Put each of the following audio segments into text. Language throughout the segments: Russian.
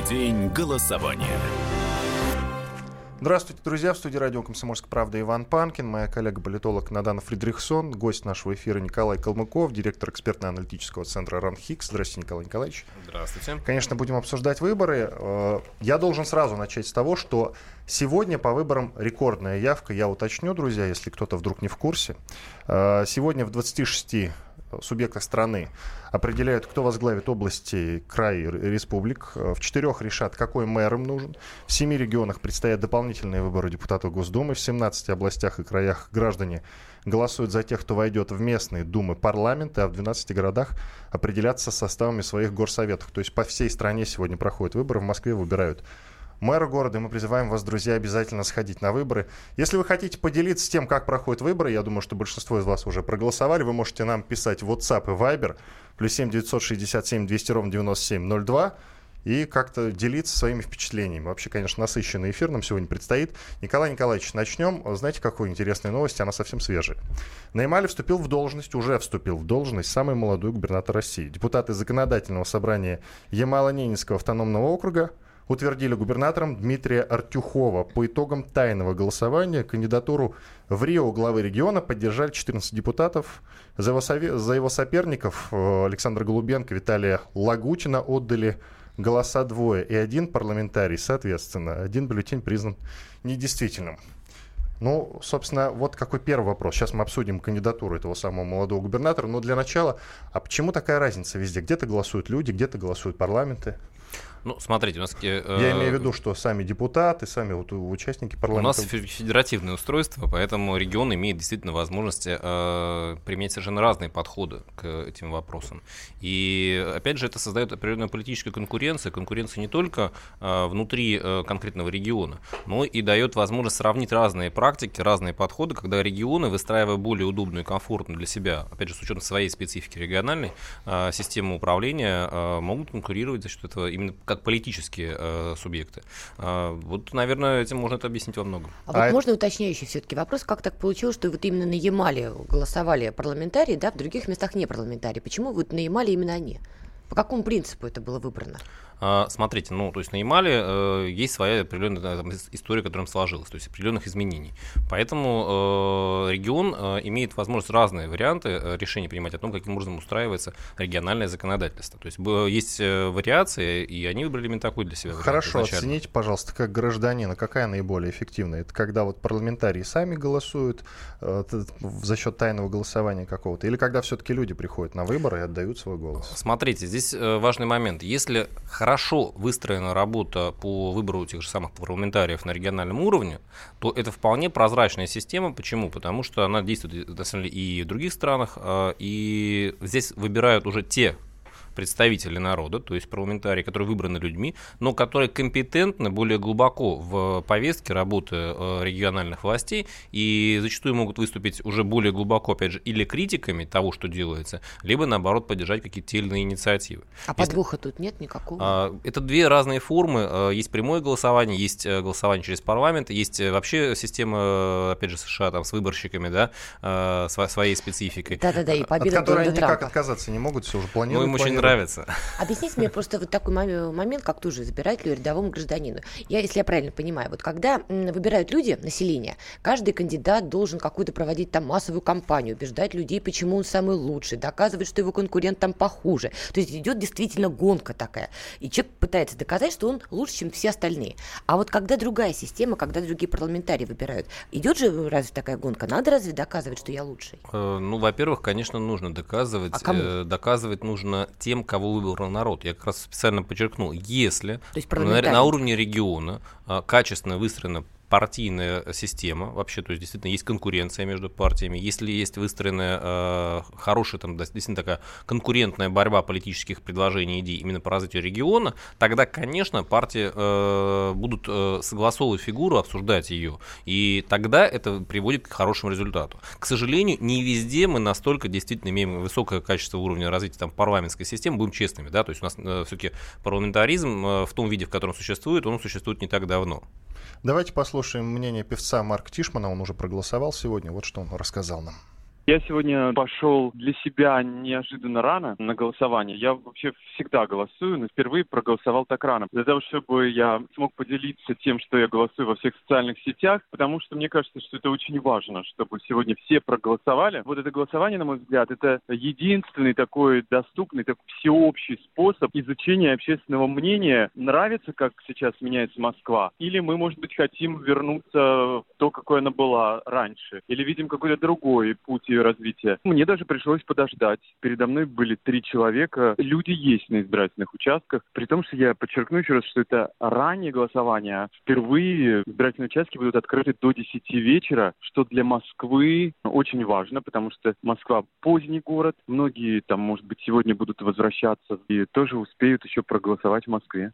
Каждый день голосование. Здравствуйте, друзья. В студии радио «Комсомольская правда» Иван Панкин, моя коллега-политолог Надана Фридрихсон, гость нашего эфира Николай Калмыков, директор экспертно-аналитического центра РАНХИКС. Здравствуйте, Николай Николаевич. Здравствуйте. Конечно, будем обсуждать выборы. Э, я должен сразу начать с того, что сегодня по выборам рекордная явка. Я уточню, друзья, если кто-то вдруг не в курсе. Э, сегодня в 26 субъектах страны определяют, кто возглавит области, край, республик. В четырех решат, какой мэр им нужен. В семи регионах предстоят дополнительные выборы депутатов Госдумы. В 17 областях и краях граждане голосуют за тех, кто войдет в местные думы парламента, а в 12 городах определятся составами своих горсоветов. То есть по всей стране сегодня проходят выборы. В Москве выбирают мэра города. И мы призываем вас, друзья, обязательно сходить на выборы. Если вы хотите поделиться тем, как проходят выборы, я думаю, что большинство из вас уже проголосовали, вы можете нам писать WhatsApp и Viber, плюс 7 967 200 ровно 9702 и как-то делиться своими впечатлениями. Вообще, конечно, насыщенный эфир нам сегодня предстоит. Николай Николаевич, начнем. Знаете, какой интересная новость? Она совсем свежая. Наймали вступил в должность, уже вступил в должность самый молодой губернатор России. Депутаты законодательного собрания Ямало-Ненецкого автономного округа утвердили губернатором Дмитрия Артюхова. По итогам тайного голосования кандидатуру в Рио главы региона поддержали 14 депутатов. За его, сове- за его соперников э, Александра Голубенко, Виталия Лагутина отдали голоса двое и один парламентарий, соответственно. Один бюллетень признан недействительным. Ну, собственно, вот какой первый вопрос. Сейчас мы обсудим кандидатуру этого самого молодого губернатора. Но для начала, а почему такая разница везде? Где-то голосуют люди, где-то голосуют парламенты. Ну, смотрите, у нас... Э, Я имею в виду, что сами депутаты, сами вот участники парламента... У нас федеративное устройство, поэтому регион имеет действительно возможность э, применять совершенно разные подходы к этим вопросам. И, опять же, это создает определенную политическую конкуренцию. Конкуренцию не только э, внутри э, конкретного региона, но и дает возможность сравнить разные практики, разные подходы, когда регионы, выстраивая более удобную и комфортную для себя, опять же, с учетом своей специфики региональной, э, систему управления, э, могут конкурировать за счет этого именно как политические э, субъекты. Э, вот, наверное, этим можно это объяснить во многом. А, а вот можно уточняющий все-таки вопрос, как так получилось, что вот именно на Ямале голосовали парламентарии, да, в других местах не парламентарии? Почему вот на Ямале именно они? По какому принципу это было выбрано? А, смотрите, ну, то есть на Ямале э, есть своя определенная там, история, которая сложилась, то есть определенных изменений. Поэтому э, регион э, имеет возможность разные варианты решения принимать о том, каким образом устраивается региональное законодательство. То есть есть вариации, и они выбрали именно такой для себя. Хорошо, оцените, пожалуйста, как гражданина, какая наиболее эффективная? Это когда вот парламентарии сами голосуют за счет тайного голосования какого-то, или когда все-таки люди приходят на выборы и отдают свой голос? Смотрите, здесь важный момент. Если хорошо выстроена работа по выбору тех же самых парламентариев на региональном уровне, то это вполне прозрачная система. Почему? Потому что она действует на самом деле, и в других странах, а, и здесь выбирают уже те представители народа, то есть парламентарии, которые выбраны людьми, но которые компетентны более глубоко в повестке работы э, региональных властей и зачастую могут выступить уже более глубоко, опять же, или критиками того, что делается, либо, наоборот, поддержать какие-то те или иные инициативы. А Если... подвоха тут нет никакого? А, это две разные формы. Э, есть прямое голосование, есть э, голосование через парламент, есть вообще система, опять же, США там с выборщиками, да, своей спецификой. Да-да-да, и победа От которой они никак отказаться не могут, все уже планируют. Ну, им очень нравится. Объясните мне просто вот такой момент, как тоже избирателю, рядовому гражданину. Я, если я правильно понимаю, вот когда выбирают люди, население, каждый кандидат должен какую-то проводить там массовую кампанию, убеждать людей, почему он самый лучший, доказывать, что его конкурент там похуже. То есть идет действительно гонка такая. И человек пытается доказать, что он лучше, чем все остальные. А вот когда другая система, когда другие парламентарии выбирают, идет же разве такая гонка? Надо разве доказывать, что я лучший? Э, ну, во-первых, конечно, нужно доказывать. А кому? Э, доказывать нужно тем, кого выбрал народ. Я как раз специально подчеркнул, если на, на уровне региона а, качественно выстроена партийная система вообще, то есть действительно есть конкуренция между партиями, если есть выстроенная э, хорошая, там, действительно такая конкурентная борьба политических предложений идей именно по развитию региона, тогда, конечно, партии э, будут э, согласовывать фигуру, обсуждать ее, и тогда это приводит к хорошему результату. К сожалению, не везде мы настолько действительно имеем высокое качество уровня развития там, парламентской системы, будем честными, да, то есть у нас э, все-таки парламентаризм э, в том виде, в котором существует, он существует не так давно. Давайте послушаем мнение певца Марка Тишмана. Он уже проголосовал сегодня. Вот что он рассказал нам. Я сегодня пошел для себя неожиданно рано на голосование. Я вообще всегда голосую, но впервые проголосовал так рано. Для того, чтобы я смог поделиться тем, что я голосую во всех социальных сетях, потому что мне кажется, что это очень важно, чтобы сегодня все проголосовали. Вот это голосование, на мой взгляд, это единственный такой доступный, такой всеобщий способ изучения общественного мнения. Нравится, как сейчас меняется Москва? Или мы, может быть, хотим вернуться в то, какой она была раньше? Или видим какой-то другой путь ее развития? Мне даже пришлось подождать. Передо мной были три человека. Люди есть на избирательных участках. При том, что я подчеркну еще раз, что это раннее голосование. Впервые избирательные участки будут открыты до 10 вечера, что для Москвы очень важно, потому что Москва поздний город. Многие там, может быть, сегодня будут возвращаться и тоже успеют еще проголосовать в Москве.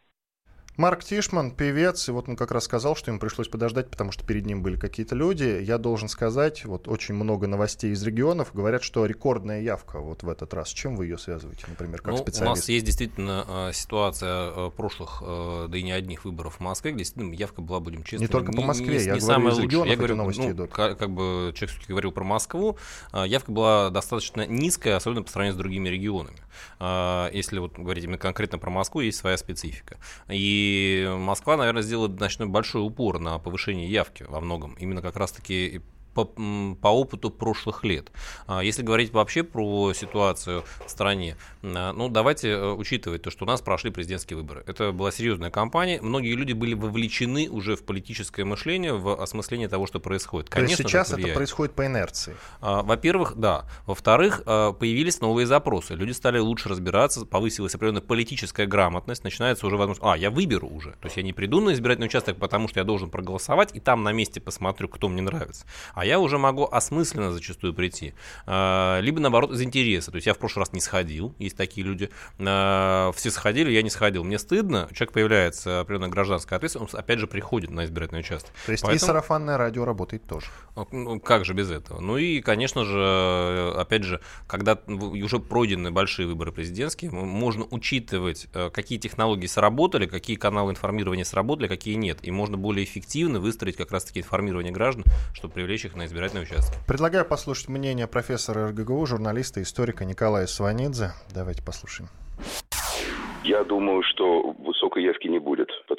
Марк Тишман, певец, и вот он как раз сказал, что ему пришлось подождать, потому что перед ним были какие-то люди. Я должен сказать, вот очень много новостей из регионов говорят, что рекордная явка вот в этот раз. С чем вы ее связываете, например, как ну, специалист? У нас есть действительно э, ситуация э, прошлых, э, да и не одних выборов в Москве, где действительно явка была, будем честны, не только по Москве, не, я не говорю, самая из лучшая. Я говорю, новости ну, идут. Как, как бы человек все-таки говорил про Москву, явка была достаточно низкая, особенно по сравнению с другими регионами. Если вот говорить именно конкретно про Москву, есть своя специфика. И Москва наверное, сделает значительно большой упор на повышение явки во многом. Именно как раз-таки по, по опыту прошлых лет. А если говорить вообще про ситуацию в стране, а, ну давайте э, учитывать то, что у нас прошли президентские выборы. Это была серьезная кампания. Многие люди были вовлечены уже в политическое мышление, в осмысление того, что происходит. Конечно, то есть сейчас это, это происходит по инерции. А, во-первых, да. Во-вторых, появились новые запросы. Люди стали лучше разбираться, повысилась определенная политическая грамотность, начинается уже возможность, а, я выберу уже. То есть я не приду на избирательный участок, потому что я должен проголосовать, и там на месте посмотрю, кто мне нравится. А я уже могу осмысленно зачастую прийти. А, либо, наоборот, из интереса. То есть я в прошлый раз не сходил, есть такие люди. А, все сходили, я не сходил. Мне стыдно, человек появляется определенная гражданская ответственность, он опять же приходит на избирательный участок. То есть Поэтому... и сарафанное радио работает тоже. Ну, как же без этого? Ну и, конечно же, опять же, когда уже пройдены большие выборы президентские, можно учитывать, э, какие технологии сработали, какие каналы информирования сработали, какие нет. И можно более эффективно выстроить как раз-таки информирование граждан, чтобы привлечь их на избирательный участок. Предлагаю послушать мнение профессора РГГУ, журналиста, историка Николая Сванидзе. Давайте послушаем. Я думаю, что высокой явки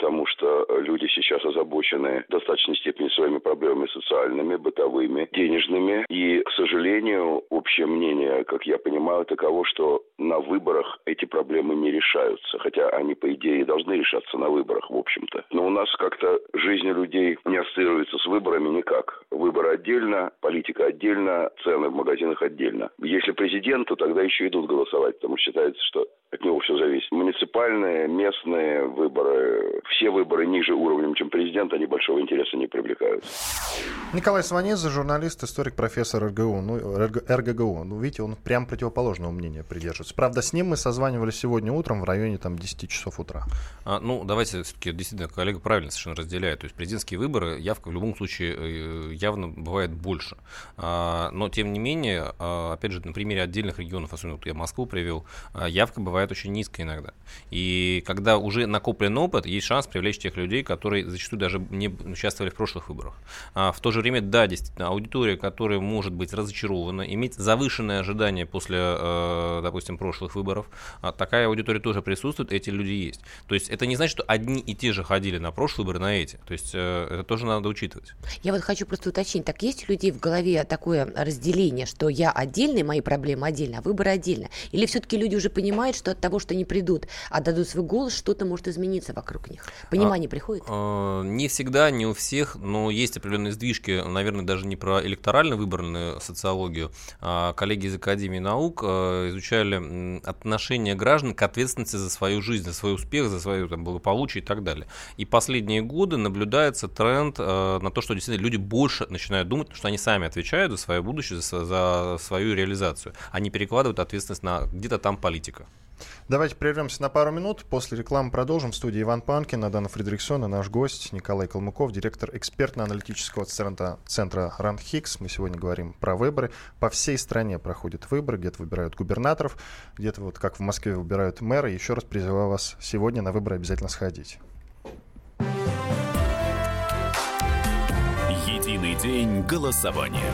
потому что люди сейчас озабочены в достаточной степени своими проблемами социальными, бытовыми, денежными. И, к сожалению, общее мнение, как я понимаю, таково, что на выборах эти проблемы не решаются. Хотя они, по идее, должны решаться на выборах, в общем-то. Но у нас как-то жизнь людей не ассоциируется с выборами никак. Выборы отдельно, политика отдельно, цены в магазинах отдельно. Если президент, то тогда еще идут голосовать, потому что считается, что от него все зависит. Муниципальные, местные выборы, все выборы ниже уровнем, чем президент, они большого интереса не привлекают. Николай Сванидзе, журналист, историк, профессор РГУ, ну, РГГУ. Ну, видите, он прям противоположного мнения придерживается. Правда, с ним мы созванивались сегодня утром в районе там 10 часов утра. А, ну, давайте все-таки, действительно, коллега правильно совершенно разделяет. То есть президентские выборы, явка в любом случае э, явно бывает больше. А, но, тем не менее, а, опять же, на примере отдельных регионов, особенно вот я Москву привел, а, явка бывает бывает очень низко иногда. И когда уже накоплен опыт, есть шанс привлечь тех людей, которые зачастую даже не участвовали в прошлых выборах. А в то же время, да, действительно, аудитория, которая может быть разочарована, иметь завышенные ожидания после, э, допустим, прошлых выборов, а такая аудитория тоже присутствует, эти люди есть. То есть это не значит, что одни и те же ходили на прошлые выборы, на эти. То есть э, это тоже надо учитывать. Я вот хочу просто уточнить, так есть у людей в голове такое разделение, что я отдельный, мои проблемы отдельно, а выборы отдельно? Или все-таки люди уже понимают, что от того, что они придут, а дадут свой голос, что-то может измениться вокруг них. Понимание а, приходит? А, не всегда, не у всех, но есть определенные сдвижки, наверное, даже не про электорально-выборную социологию. А коллеги из Академии наук а, изучали отношение граждан к ответственности за свою жизнь, за свой успех, за свое там, благополучие и так далее. И последние годы наблюдается тренд а, на то, что действительно люди больше начинают думать, что они сами отвечают за свое будущее, за, за свою реализацию. Они перекладывают ответственность на где-то там политика. Давайте прервемся на пару минут. После рекламы продолжим. В студии Иван Панкин, Адана Фредериксон и наш гость Николай Калмыков, директор экспертно-аналитического центра, центра РАНХИКС. Мы сегодня говорим про выборы. По всей стране проходят выборы. Где-то выбирают губернаторов, где-то вот как в Москве выбирают мэра. Еще раз призываю вас сегодня на выборы обязательно сходить. Единый день голосования.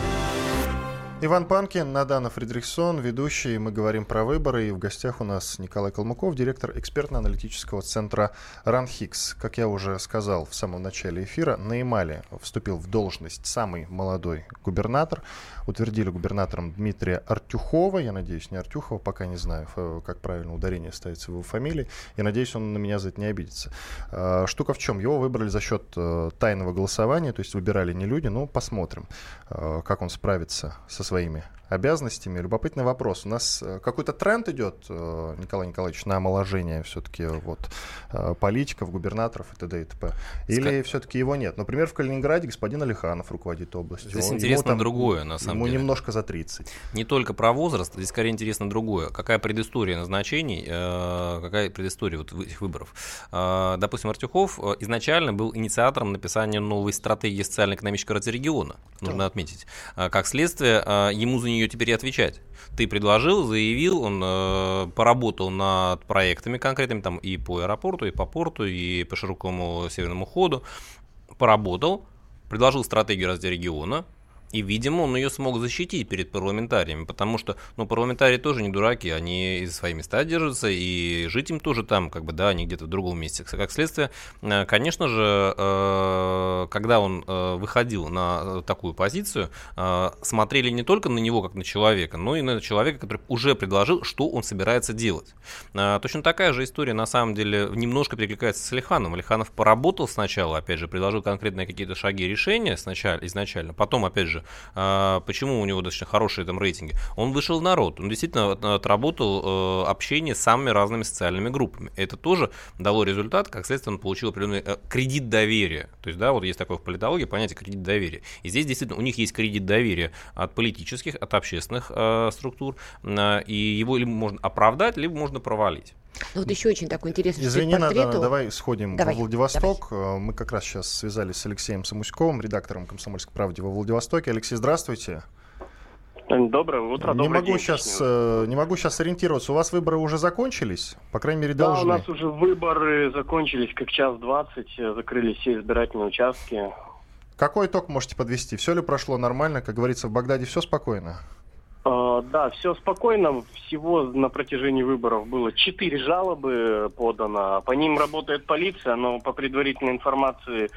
Иван Панкин, Надана Фридрихсон, ведущий. Мы говорим про выборы. И в гостях у нас Николай Калмыков, директор экспертно-аналитического центра РАНХИКС. Как я уже сказал в самом начале эфира, на Ямале вступил в должность самый молодой губернатор. Утвердили губернатором Дмитрия Артюхова. Я надеюсь, не Артюхова, пока не знаю, как правильно ударение ставится в его фамилии. Я надеюсь, он на меня за это не обидится. А, штука в чем? Его выбрали за счет э, тайного голосования, то есть выбирали не люди, но посмотрим, э, как он справится со своими обязанностями. Любопытный вопрос. У нас э, какой-то тренд идет, э, Николай Николаевич, на омоложение все-таки вот э, политиков, губернаторов и т.д. и т.п. Или Ска... все-таки его нет? Например, в Калининграде господин Алиханов руководит областью. Здесь Он, интересно там, другое, на самом ему деле. Ему немножко за 30. Не только про возраст, здесь скорее интересно другое. Какая предыстория назначений, какая предыстория вот этих выборов. Допустим, Артюхов изначально был инициатором написания новой стратегии социально-экономического развития региона, нужно да. отметить. Как следствие, ему за нее нее теперь и отвечать. Ты предложил, заявил, он э, поработал над проектами конкретными, там и по аэропорту, и по порту, и по широкому северному ходу, поработал, предложил стратегию развития региона, и, видимо, он ее смог защитить перед парламентариями, потому что, ну, парламентарии тоже не дураки, они и за свои места держатся, и жить им тоже там, как бы, да, они где-то в другом месте. Как следствие, э, конечно же, э, когда он э, выходил на такую позицию, смотрели не только на него, как на человека, но и на человека, который уже предложил, что он собирается делать. Точно такая же история, на самом деле, немножко перекликается с Алиханом. Алиханов поработал сначала, опять же, предложил конкретные какие-то шаги решения сначала, изначально, потом, опять же, а, почему у него достаточно хорошие там рейтинги? Он вышел в народ, он действительно отработал э, общение с самыми разными социальными группами. Это тоже дало результат, как следствие он получил определенный э, кредит доверия. То есть, да, вот есть такое в политологии понятие кредит доверия. И здесь действительно у них есть кредит доверия от политических, от общественных э, структур, и его либо можно оправдать, либо можно провалить. Ну, вот еще очень такой интересный Извини, надо, давай сходим давай, во Владивосток. Давай. Мы как раз сейчас связались с Алексеем Самуськовым, редактором «Комсомольской правды» во Владивостоке. Алексей, здравствуйте. Доброе утро, не могу день. сейчас, э, не могу сейчас ориентироваться. У вас выборы уже закончились? По крайней мере, должны. Да, у нас уже выборы закончились как час двадцать. Закрылись все избирательные участки. Какой итог можете подвести? Все ли прошло нормально? Как говорится, в Багдаде все спокойно? Uh, да, все спокойно. Всего на протяжении выборов было четыре жалобы подано. По ним работает полиция, но по предварительной информации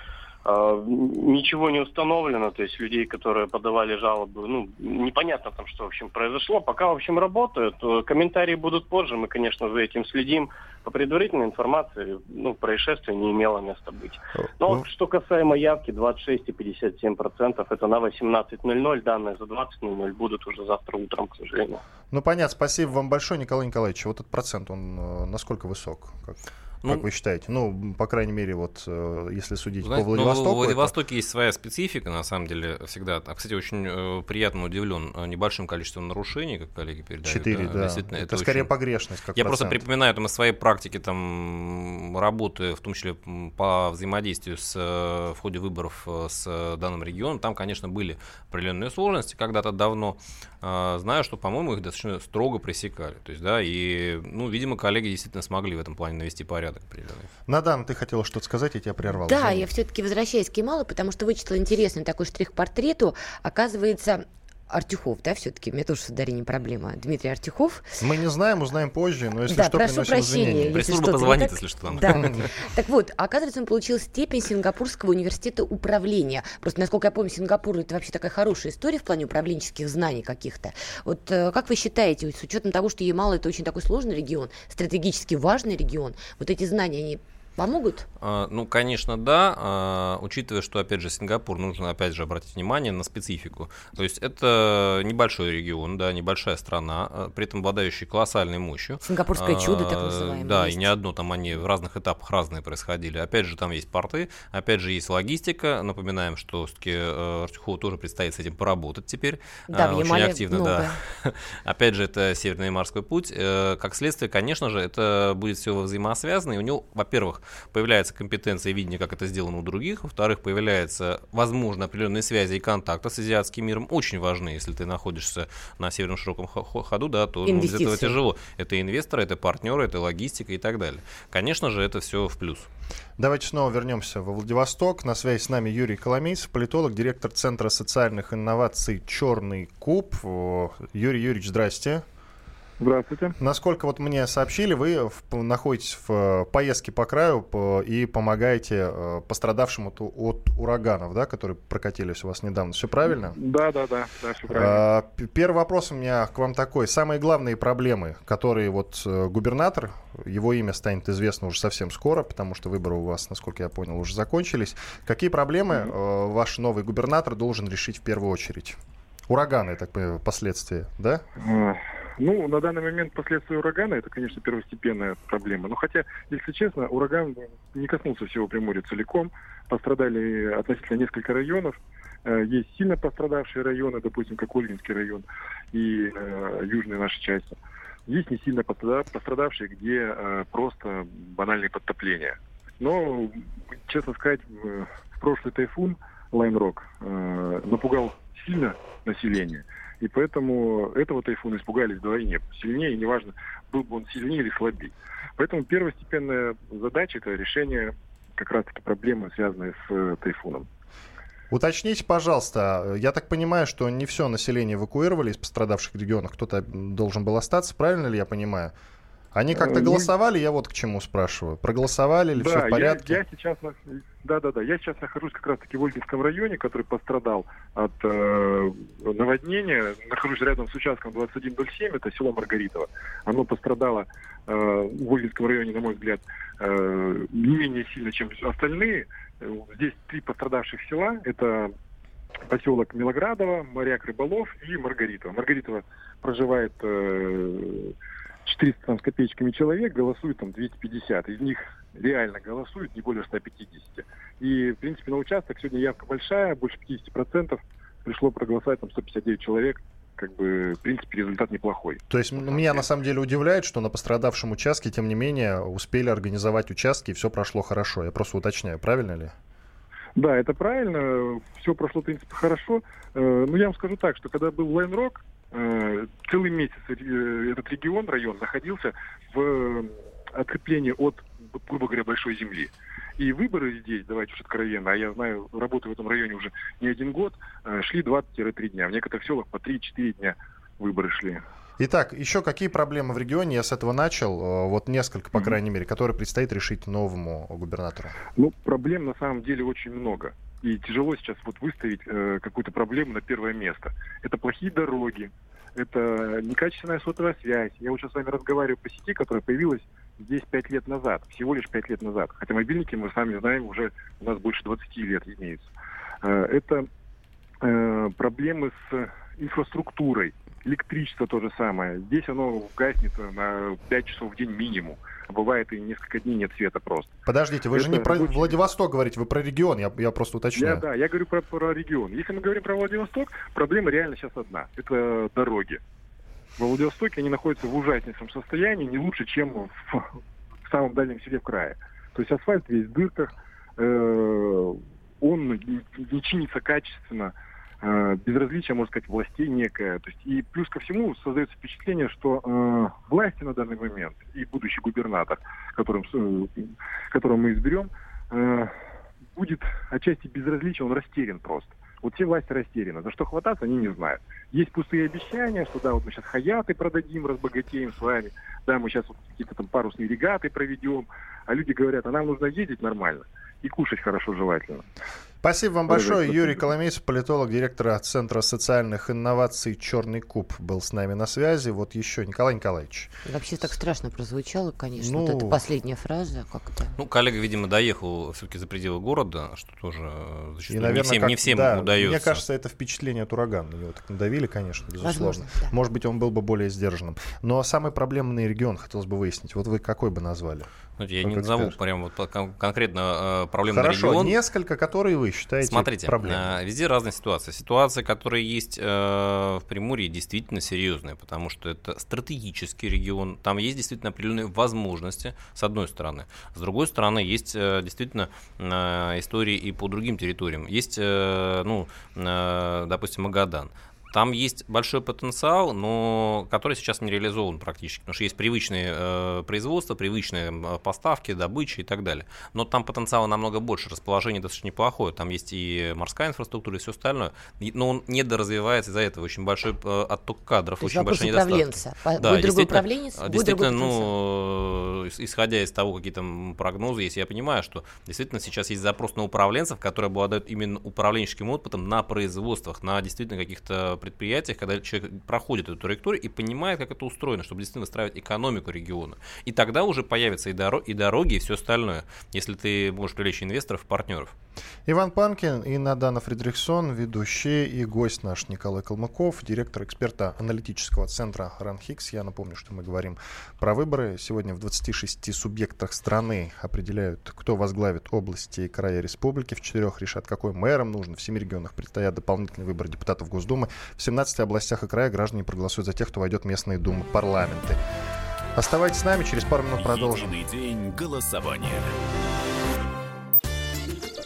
ничего не установлено, то есть людей, которые подавали жалобы, ну, непонятно там, что, в общем, произошло. Пока, в общем, работают. Комментарии будут позже, мы, конечно, за этим следим. По предварительной информации, ну, происшествие не имело места быть. Но вот, что касаемо явки, 26 и 57 процентов, это на 18.00, данные за 20.00 будут уже завтра утром, к сожалению. Ну, понятно, спасибо вам большое, Николай Николаевич. Вот этот процент, он э, насколько высок? Как? Ну, как вы считаете? Ну, по крайней мере, вот э, если судить знаете, по ну, Владивостоку. Ну, в Владивостоке это... есть своя специфика, на самом деле, всегда. А, кстати, очень э, приятно удивлен э, небольшим количеством нарушений, как коллеги передают. Четыре, да. да. Это, это скорее очень... погрешность, как Я процент. просто припоминаю там из своей практики там работы, в том числе по взаимодействию с, в ходе выборов с данным регионом. Там, конечно, были определенные сложности когда-то давно. Знаю, что, по-моему, их достаточно строго пресекали. То есть, да, и, ну, видимо, коллеги действительно смогли в этом плане навести порядок определенный. Надан, ты хотела что-то сказать, я тебя прервал. Да, я все-таки возвращаюсь к Ямалу, потому что вычитала интересный такой штрих-портрету. Оказывается, Артюхов, да, все-таки, у меня тоже с ударением проблема. Дмитрий Артюхов. Мы не знаем, узнаем позже, но если да, что, прошу прощения. Пресс-служба позвонит, если что. Да. Так вот, оказывается, он получил степень Сингапурского университета управления. Просто, насколько я помню, Сингапур это вообще такая хорошая история в плане управленческих знаний каких-то. Вот э, как вы считаете, с учетом того, что Ямал это очень такой сложный регион, стратегически важный регион, вот эти знания, они Помогут? А, ну, конечно, да. А, учитывая, что, опять же, Сингапур, нужно, опять же, обратить внимание на специфику. То есть это небольшой регион, да, небольшая страна, а, при этом обладающий колоссальной мощью. Сингапурское чудо, так называемое. Да, есть. и не одно там они в разных этапах разные происходили. Опять же, там есть порты, опять же, есть логистика. Напоминаем, что все-таки Артюхову тоже предстоит с этим поработать теперь. Да, в Очень активно, новое. да. опять же, это Северный морской путь. Э, как следствие, конечно же, это будет все взаимосвязано. И у него, во-первых, появляется компетенция и видение, как это сделано у других. Во-вторых, появляются, возможно, определенные связи и контакты с азиатским миром. Очень важны, если ты находишься на северном широком ходу, да, то ну, без этого тяжело. Это инвесторы, это партнеры, это логистика и так далее. Конечно же, это все в плюс. Давайте снова вернемся во Владивосток. На связи с нами Юрий Коломейцев, политолог, директор Центра социальных инноваций «Черный куб». Юрий Юрьевич, здрасте. Здравствуйте. Насколько вот мне сообщили, вы в, находитесь в э, поездке по краю по, и помогаете э, пострадавшим от, от ураганов, да, которые прокатились у вас недавно. Все правильно? Да, да, да, да, все правильно. А, первый вопрос у меня к вам такой. Самые главные проблемы, которые вот э, губернатор, его имя станет известно уже совсем скоро, потому что выборы у вас, насколько я понял, уже закончились. Какие проблемы mm-hmm. ваш новый губернатор должен решить в первую очередь? Ураганы, так понимаю, последствия, да? Ну, на данный момент последствия урагана это, конечно, первостепенная проблема. Но хотя, если честно, ураган не коснулся всего Приморья целиком. Пострадали относительно несколько районов. Э, есть сильно пострадавшие районы, допустим, как Ольгинский район и э, южные наши части. Есть не сильно пострадавшие, где э, просто банальные подтопления. Но, честно сказать, в прошлый тайфун Лайнрок э, напугал сильно население. И поэтому этого тайфуна испугались вдвойне. Сильнее, неважно, был бы он сильнее или слабее. Поэтому первостепенная задача – это решение как раз-таки проблемы, связанные с э, тайфуном. Уточните, пожалуйста, я так понимаю, что не все население эвакуировали из пострадавших регионов, кто-то должен был остаться, правильно ли я понимаю? Они как-то э, голосовали, я вот к чему спрашиваю. Проголосовали или да, все в порядке? Я, я сейчас, да, да, да, я сейчас нахожусь как раз-таки в Ольгинском районе, который пострадал от э, наводнения. Нахожусь рядом с участком 2107, это село Маргаритово. Оно пострадало э, в Ольгинском районе, на мой взгляд, э, не менее сильно, чем остальные. Здесь три пострадавших села. Это поселок Милоградово, моряк Рыболов и Маргаритово. Маргаритово проживает э, 400 там, с копеечками человек, голосует там 250. Из них реально голосуют не более 150. И, в принципе, на участок сегодня явка большая, больше 50%. Пришло проголосовать там 159 человек как бы, в принципе, результат неплохой. То есть меня на самом деле удивляет, что на пострадавшем участке, тем не менее, успели организовать участки, и все прошло хорошо. Я просто уточняю, правильно ли? Да, это правильно. Все прошло, в принципе, хорошо. Э, ну, я вам скажу так, что когда был Лайнрок, Э, целый месяц э, этот регион, район находился в э, оцеплении от, грубо говоря, большой земли. И выборы здесь, давайте уж откровенно, а я знаю, работаю в этом районе уже не один год, шли 20-3 дня. В некоторых селах по 3-4 дня выборы шли. Итак, еще какие проблемы в регионе? Я с этого начал. Вот несколько, по крайней мере, которые предстоит решить новому губернатору. Ну, проблем на самом деле очень много. И тяжело сейчас вот выставить э, какую-то проблему на первое место. Это плохие дороги, это некачественная сотовая связь. Я вот сейчас с вами разговариваю по сети, которая появилась здесь пять лет назад, всего лишь пять лет назад. Хотя мобильники, мы сами знаем, уже у нас больше 20 лет имеются. Э, это э, проблемы с инфраструктурой. Электричество то же самое. Здесь оно гаснет на 5 часов в день минимум бывает и несколько дней нет света просто. Подождите, вы это же не про очень... Владивосток говорите, вы про регион, я, я просто уточняю. Я, да, я говорю про, про регион. Если мы говорим про Владивосток, проблема реально сейчас одна. Это дороги. Во Владивостоке они находятся в ужаснейшем состоянии, не лучше, чем в, в самом дальнем селе в крае. То есть асфальт весь в дырках, э, он не, не чинится качественно, э, безразличие, можно сказать, властей некое. То есть, и плюс ко всему создается впечатление, что э, власти на данный момент и будущий губернатор, которым, э, которого мы изберем, э, будет отчасти безразличен, он растерян просто. Вот все власти растеряны. За что хвататься, они не знают. Есть пустые обещания, что да, вот мы сейчас хаяты продадим, разбогатеем с вами, да, мы сейчас вот какие-то там парусные регаты проведем, а люди говорят, а нам нужно ездить нормально и кушать хорошо желательно. Спасибо вам большое. Юрий Коломейцев, политолог, директор Центра социальных инноваций «Черный куб» был с нами на связи. Вот еще Николай Николаевич. Вообще так страшно прозвучало, конечно, ну, вот эта последняя фраза как-то. Ну, коллега, видимо, доехал все-таки за пределы города, что тоже зачастую и, наверное, не всем, как, не всем да, удается. Мне кажется, это впечатление от урагана. На него так надавили, конечно, безусловно. Возможно, да. Может быть, он был бы более сдержанным. Но самый проблемный регион хотелось бы выяснить. Вот вы какой бы назвали? Знаете, я не назову прям вот конкретно э, проблемный Хорошо, регион. несколько, которые вы считаете Смотрите, проблемными. Э, везде разные ситуации. Ситуация, которая есть э, в Приморье, действительно серьезная, потому что это стратегический регион. Там есть действительно определенные возможности, с одной стороны. С другой стороны, есть действительно истории и по другим территориям. Есть, ну, допустим, Магадан. Там есть большой потенциал, но который сейчас не реализован практически, потому что есть привычные э, производства, привычные э, поставки, добыча и так далее. Но там потенциала намного больше, расположение достаточно неплохое, там есть и морская инфраструктура и все остальное, но он недоразвивается из-за этого, очень большой э, отток кадров, То очень большой недостаток. Да, будет другой управленец, действительно, ну, исходя из того, какие там прогнозы есть, я понимаю, что действительно сейчас есть запрос на управленцев, которые обладают именно управленческим опытом на производствах, на действительно каких-то предприятиях, когда человек проходит эту траекторию и понимает, как это устроено, чтобы действительно выстраивать экономику региона. И тогда уже появятся и, доро- и дороги, и все остальное, если ты можешь привлечь инвесторов, партнеров. Иван Панкин и Надана Фридрихсон, ведущий и гость наш Николай Калмыков, директор эксперта аналитического центра РАНХИКС. Я напомню, что мы говорим про выборы. Сегодня в 26 субъектах страны определяют, кто возглавит области и края республики. В четырех решат, какой мэром нужно. В семи регионах предстоят дополнительные выборы депутатов Госдумы. В 17 областях и края граждане проголосуют за тех, кто войдет в местные думы парламенты. Оставайтесь с нами, через пару минут продолжим. Единый день голосования.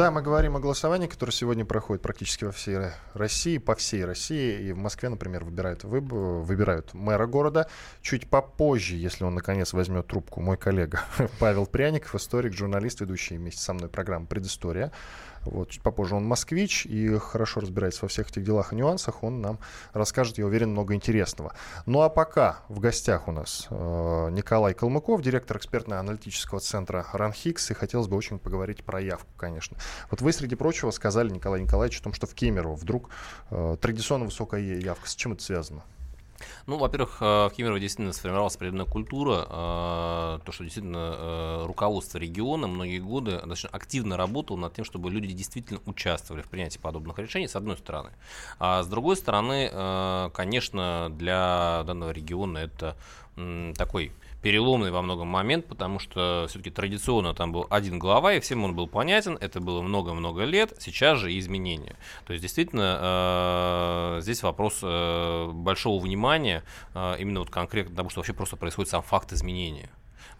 Да, мы говорим о голосовании, которое сегодня проходит практически во всей России, по всей России. И в Москве, например, выбирают, выб... выбирают мэра города. Чуть попозже, если он наконец возьмет трубку, мой коллега Павел Пряников, историк, журналист, ведущий вместе со мной программу «Предыстория». Вот, чуть попозже он москвич и хорошо разбирается во всех этих делах и нюансах. Он нам расскажет, я уверен, много интересного. Ну а пока в гостях у нас э, Николай Калмыков, директор экспертно-аналитического центра РАНХИКС. И хотелось бы очень поговорить про явку, конечно. Вот вы, среди прочего, сказали, Николай Николаевич, о том, что в Кемерово вдруг э, традиционно высокая явка. С чем это связано? Ну, во-первых, э, в Кемерово действительно сформировалась определенная культура, э, то, что действительно э, руководство региона многие годы достаточно активно работало над тем, чтобы люди действительно участвовали в принятии подобных решений, с одной стороны. А с другой стороны, конечно, для данного региона это такой переломный во многом момент, потому что все-таки традиционно там был один глава, и всем он был понятен, это было много-много лет, сейчас же изменения. То есть действительно э, здесь вопрос э, большого внимания э, именно вот конкретно потому, что вообще просто происходит сам факт изменения.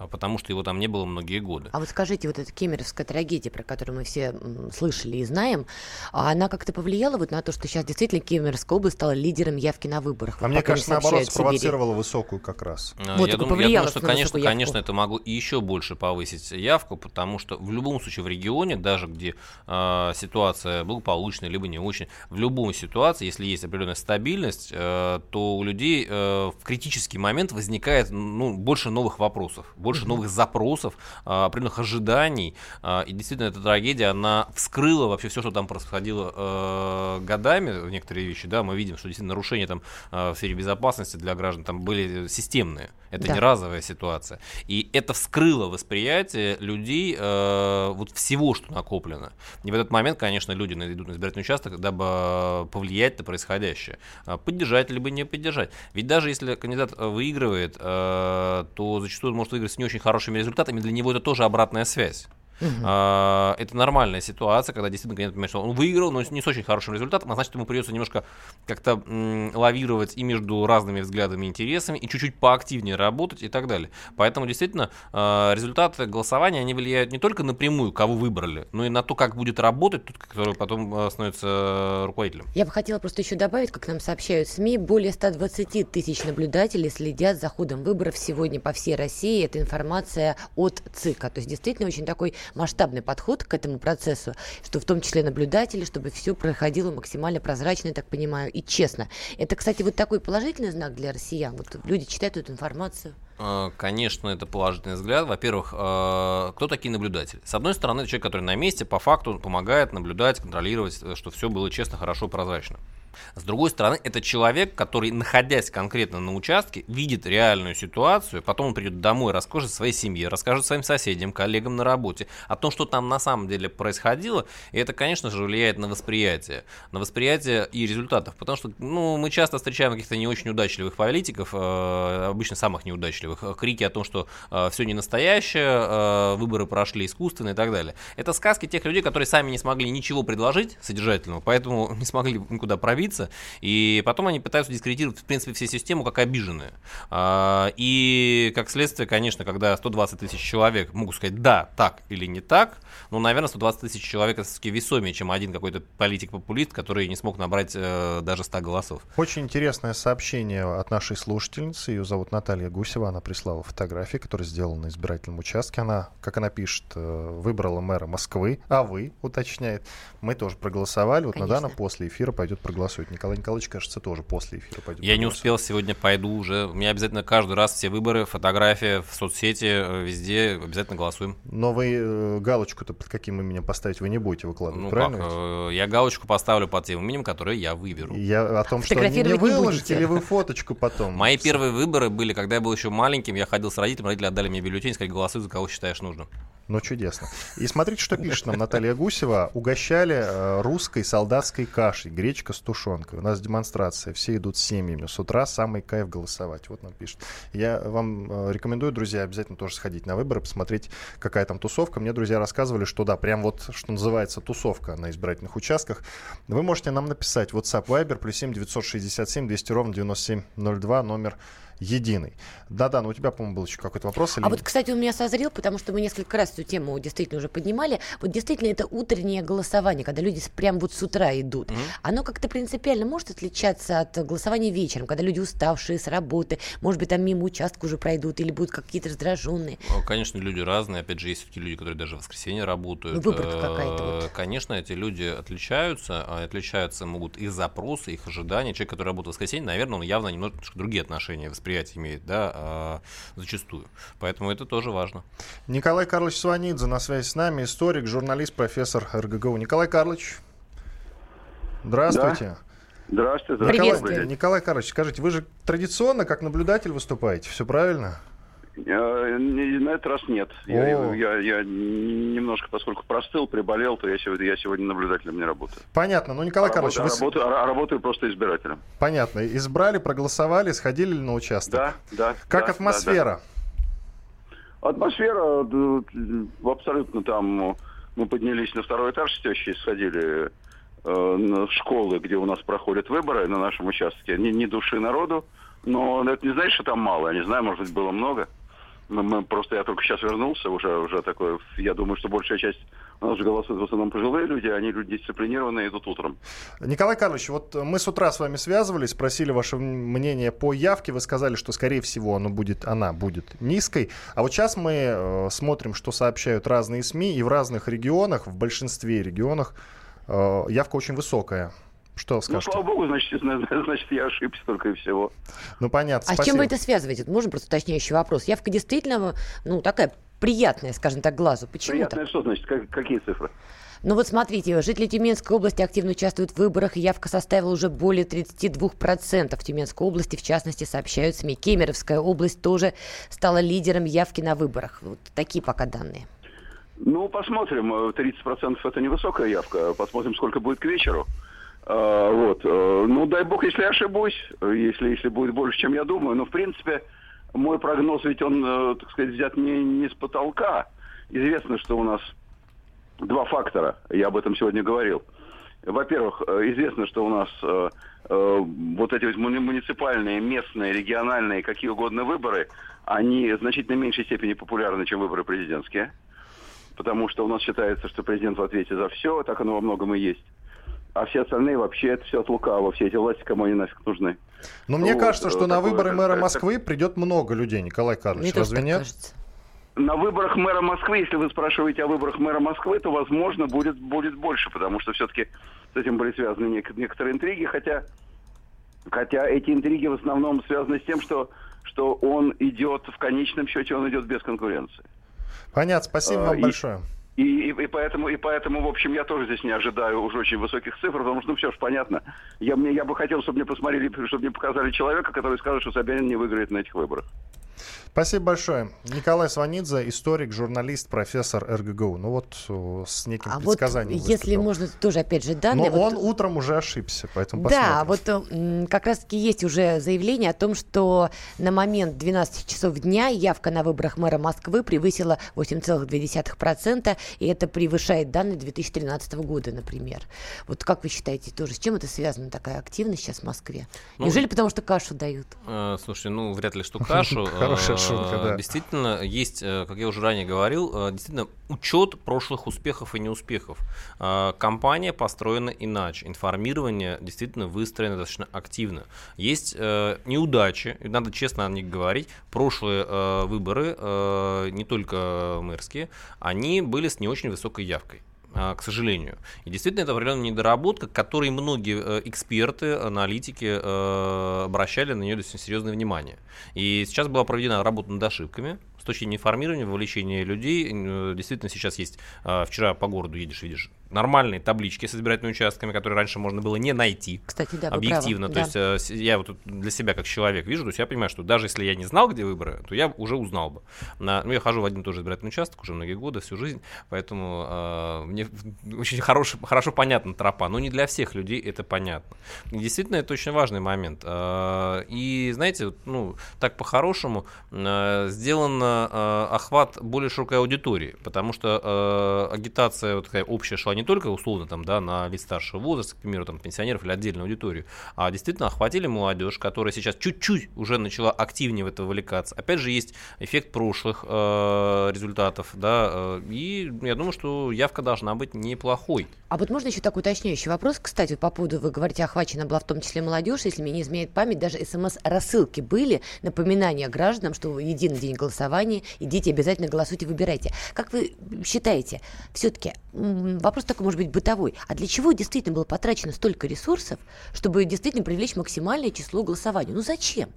А, потому что его там не было многие годы. А вот скажите, вот эта кемеровская трагедия, про которую мы все слышали и знаем, а она как-то повлияла вот на то, что сейчас действительно Кемеровская область стала лидером явки на выборах? А мне кажется, наоборот, спровоцировала высокую как раз. А, вот, я, думаю, я думаю, что, конечно, конечно, это могло и еще больше повысить явку, потому что в любом случае в регионе, даже где э, ситуация благополучная, либо не очень, в любой ситуации, если есть определенная стабильность, э, то у людей э, в критический момент возникает ну, больше новых вопросов, больше новых запросов, а, определенных ожиданий. А, и действительно, эта трагедия, она вскрыла вообще все, что там происходило э, годами, некоторые вещи, да, мы видим, что действительно нарушения там э, в сфере безопасности для граждан там были системные. Это да. не разовая ситуация. И это вскрыло восприятие людей э, вот всего, что накоплено. И в этот момент, конечно, люди идут на избирательный участок, дабы повлиять на происходящее. Поддержать либо не поддержать. Ведь даже если кандидат выигрывает, то зачастую он может выиграть не очень хорошими результатами, для него это тоже обратная связь. Угу. А, это нормальная ситуация, когда действительно кандидат понимает, что он выиграл, но не с очень хорошим результатом, а значит, ему придется немножко как-то м, лавировать и между разными взглядами и интересами, и чуть-чуть поактивнее работать и так далее. Поэтому действительно а, результаты голосования, они влияют не только напрямую, кого выбрали, но и на то, как будет работать тот, который потом а, становится руководителем. Я бы хотела просто еще добавить, как нам сообщают СМИ, более 120 тысяч наблюдателей следят за ходом выборов сегодня по всей России. Это информация от ЦИКа. То есть действительно очень такой масштабный подход к этому процессу, что в том числе наблюдатели, чтобы все проходило максимально прозрачно, я так понимаю, и честно. Это, кстати, вот такой положительный знак для россиян. Вот люди читают эту информацию. А, конечно, это положительный взгляд. Во-первых, а, кто такие наблюдатели? С одной стороны, человек, который на месте, по факту помогает наблюдать, контролировать, э, что все было честно, хорошо, прозрачно. С другой стороны, это человек, который, находясь конкретно на участке, видит реальную ситуацию, потом он придет домой, расскажет своей семье, расскажет своим соседям, коллегам на работе о том, что там на самом деле происходило, и это, конечно же, влияет на восприятие, на восприятие и результатов, потому что, ну, мы часто встречаем каких-то не очень удачливых политиков, э, обычно самых неудачливых, э, крики о том, что э, все не настоящее, выборы прошли искусственно и так далее. Это сказки тех людей, которые сами не смогли ничего предложить содержательного, поэтому не смогли никуда пробиться, пробиться, и потом они пытаются дискредитировать, в принципе, всю систему как обиженные. А, и, как следствие, конечно, когда 120 тысяч человек могут сказать «да, так» или «не так», ну, наверное, 120 тысяч человек это все-таки весомее, чем один какой-то политик-популист, который не смог набрать э, даже 100 голосов. Очень интересное сообщение от нашей слушательницы. Ее зовут Наталья Гусева. Она прислала фотографии, которые сделаны на избирательном участке. Она, как она пишет, э, выбрала мэра Москвы, а вы, уточняет. Мы тоже проголосовали. Вот Конечно. Надана после эфира пойдет проголосовать проголосует. Николай Николаевич, кажется, тоже после эфира пойдет. Я не успел сегодня, пойду уже. У меня обязательно каждый раз все выборы, фотографии в соцсети, э, везде обязательно голосуем. Но вы э, галочку-то под каким именем поставить вы не будете выкладывать, ну, правильно? Как? Э, я галочку поставлю под тем именем, которое я выберу. Я о том, что не, не выложите или вы фоточку потом. Мои первые выборы были, когда я был еще маленьким, я ходил с родителями, родители отдали мне бюллетень, сказали, голосуй за кого считаешь нужным. Ну, чудесно. И смотрите, что пишет нам Наталья Гусева. Угощали э, русской солдатской кашей, гречка с тушенкой. У нас демонстрация, все идут с семьями. С утра самый кайф голосовать. Вот нам пишет. Я вам э, рекомендую, друзья, обязательно тоже сходить на выборы, посмотреть, какая там тусовка. Мне друзья рассказывали, что да, прям вот, что называется, тусовка на избирательных участках. Вы можете нам написать WhatsApp Viber плюс 7 967 200 ровно 9702 номер единый. Да-да, но у тебя, по-моему, был еще какой-то вопрос. Или... А вот, кстати, у меня созрел, потому что мы несколько раз эту тему действительно уже поднимали. Вот действительно это утреннее голосование, когда люди прям вот с утра идут. Mm-hmm. Оно как-то принципиально может отличаться от голосования вечером, когда люди уставшие с работы, может быть, там мимо участка уже пройдут или будут какие-то раздраженные. Ну, конечно, люди разные. Опять же, есть все-таки люди, которые даже в воскресенье работают. Ну, выборка какая-то вот. Конечно, эти люди отличаются. А отличаются могут их запросы, их ожидания. Человек, который работает в воскресенье, наверное, он явно немножко другие отношения воспринимает предприятие имеет, да, а, зачастую. Поэтому это тоже важно. Николай Карлович Сванидзе на связи с нами, историк, журналист, профессор РГГУ. Николай Карлович, здравствуйте. Да. Здравствуйте, здравствуйте. Николай, Николай Карлович, скажите, вы же традиционно как наблюдатель выступаете, все правильно? На этот раз нет. Я, я, я немножко, поскольку простыл, приболел, то я сегодня, я сегодня наблюдателем не работаю. Понятно. Ну, Николай а Карлович, работаю, вы... работаю, а работаю просто избирателем. Понятно. Избрали, проголосовали, сходили на участок? Да, да. Как да, атмосфера? Да, да. Атмосфера абсолютно там... Мы поднялись на второй этаж с тещей, сходили э, школы, где у нас проходят выборы на нашем участке. Ни, ни души народу. Но это не значит, что там мало. Я не знаю, может быть, было много. Мы, мы просто я только сейчас вернулся, уже уже такой. Я думаю, что большая часть у нас же голосуют в основном пожилые люди, они люди дисциплинированные, идут утром. Николай Карлович, вот мы с утра с вами связывались, спросили ваше мнение по явке, вы сказали, что скорее всего оно будет, она будет низкой. А вот сейчас мы э, смотрим, что сообщают разные СМИ, и в разных регионах, в большинстве регионах э, явка очень высокая. Что ну, скажете? Ну, слава богу, значит, значит, я ошибся только и всего. Ну, понятно, А спасибо. с чем вы это связываете? Можно просто уточняющий вопрос? Явка действительно, ну, такая приятная, скажем так, глазу. Почему Приятная что значит? Как, какие цифры? Ну вот смотрите, жители Тюменской области активно участвуют в выборах, и явка составила уже более 32%. В Тюменской области, в частности, сообщают СМИ. Кемеровская область тоже стала лидером явки на выборах. Вот такие пока данные. Ну, посмотрим. 30% это невысокая явка. Посмотрим, сколько будет к вечеру. А, вот. Э, ну, дай бог, если я ошибусь, если, если будет больше, чем я думаю. Но, в принципе, мой прогноз, ведь он, э, так сказать, взят не, не с потолка. Известно, что у нас два фактора. Я об этом сегодня говорил. Во-первых, э, известно, что у нас вот эти муниципальные, местные, региональные, какие угодно выборы, они в значительно меньшей степени популярны, чем выборы президентские. Потому что у нас считается, что президент в ответе за все, так оно во многом и есть. А все остальные вообще это все от лукавого, все эти власти кому они нафиг нужны. Но вот, мне кажется, что на выборы мэра Москвы придет много людей, Николай Карлович, мне разве нет? Кажется на выборах мэра Москвы, если вы спрашиваете о выборах мэра Москвы, то, возможно, будет, будет больше, потому что все-таки с этим были связаны нек- некоторые интриги, хотя, хотя эти интриги в основном связаны с тем, что, что он идет, в конечном счете, он идет без конкуренции. Понятно, спасибо вам а, большое. И, и, и, поэтому, и поэтому, в общем, я тоже здесь не ожидаю уже очень высоких цифр, потому что, ну, все же понятно. Я, мне, я бы хотел, чтобы мне посмотрели, чтобы мне показали человека, который скажет, что Собянин не выиграет на этих выборах. Спасибо большое. Николай Сванидзе, историк, журналист, профессор РГГУ. Ну вот с неким а предсказанием. Вот, если можно, тоже опять же данные. Но вот... он утром уже ошибся, поэтому Да, посмотрим. вот как раз-таки есть уже заявление о том, что на момент 12 часов дня явка на выборах мэра Москвы превысила 8,2%, и это превышает данные 2013 года, например. Вот как вы считаете, тоже с чем это связано, такая активность сейчас в Москве? Ну, Неужели потому, что кашу дают? Э, слушай, ну вряд ли, что кашу. Хорошая шутка, да. Действительно, есть, э, как я уже ранее говорил, э, действительно учет прошлых успехов и неуспехов. Э, компания построена иначе. Информирование действительно выстроено достаточно активно. Есть неудачи, надо честно о них говорить. Прошлые выборы, не только мэрские, они были с не очень высокой явкой к сожалению. И действительно, это определенная недоработка, к которой многие эксперты, аналитики обращали на нее достаточно серьезное внимание. И сейчас была проведена работа над ошибками, с точки зрения информирования, вовлечения людей. Действительно, сейчас есть, вчера по городу едешь, видишь нормальные таблички с избирательными участками, которые раньше можно было не найти. Кстати, да, объективно. Правы, то да. есть э, я вот для себя как человек вижу, то есть я понимаю, что даже если я не знал, где выборы, то я уже узнал бы. На, ну, я хожу в один и тот же избирательный участок уже многие годы, всю жизнь, поэтому э, мне очень хорошо, хорошо понятна тропа, но не для всех людей это понятно. И действительно, это очень важный момент. Э, и знаете, ну, так по-хорошему э, сделан э, охват более широкой аудитории, потому что э, агитация вот такая общая шла не только условно там, да, на лиц старшего возраста, к примеру, там, пенсионеров или отдельную аудиторию, а действительно охватили молодежь, которая сейчас чуть-чуть уже начала активнее в это вовлекаться. Опять же, есть эффект прошлых э, результатов, да, э, и я думаю, что явка должна быть неплохой. А вот можно еще такой уточняющий вопрос, кстати, по поводу, вы говорите, охвачена была в том числе молодежь, если мне не изменяет память, даже смс-рассылки были, напоминания гражданам, что единый день голосования, идите обязательно голосуйте, выбирайте. Как вы считаете, все-таки вопрос такой, может быть, бытовой. А для чего действительно было потрачено столько ресурсов, чтобы действительно привлечь максимальное число голосований? Ну зачем?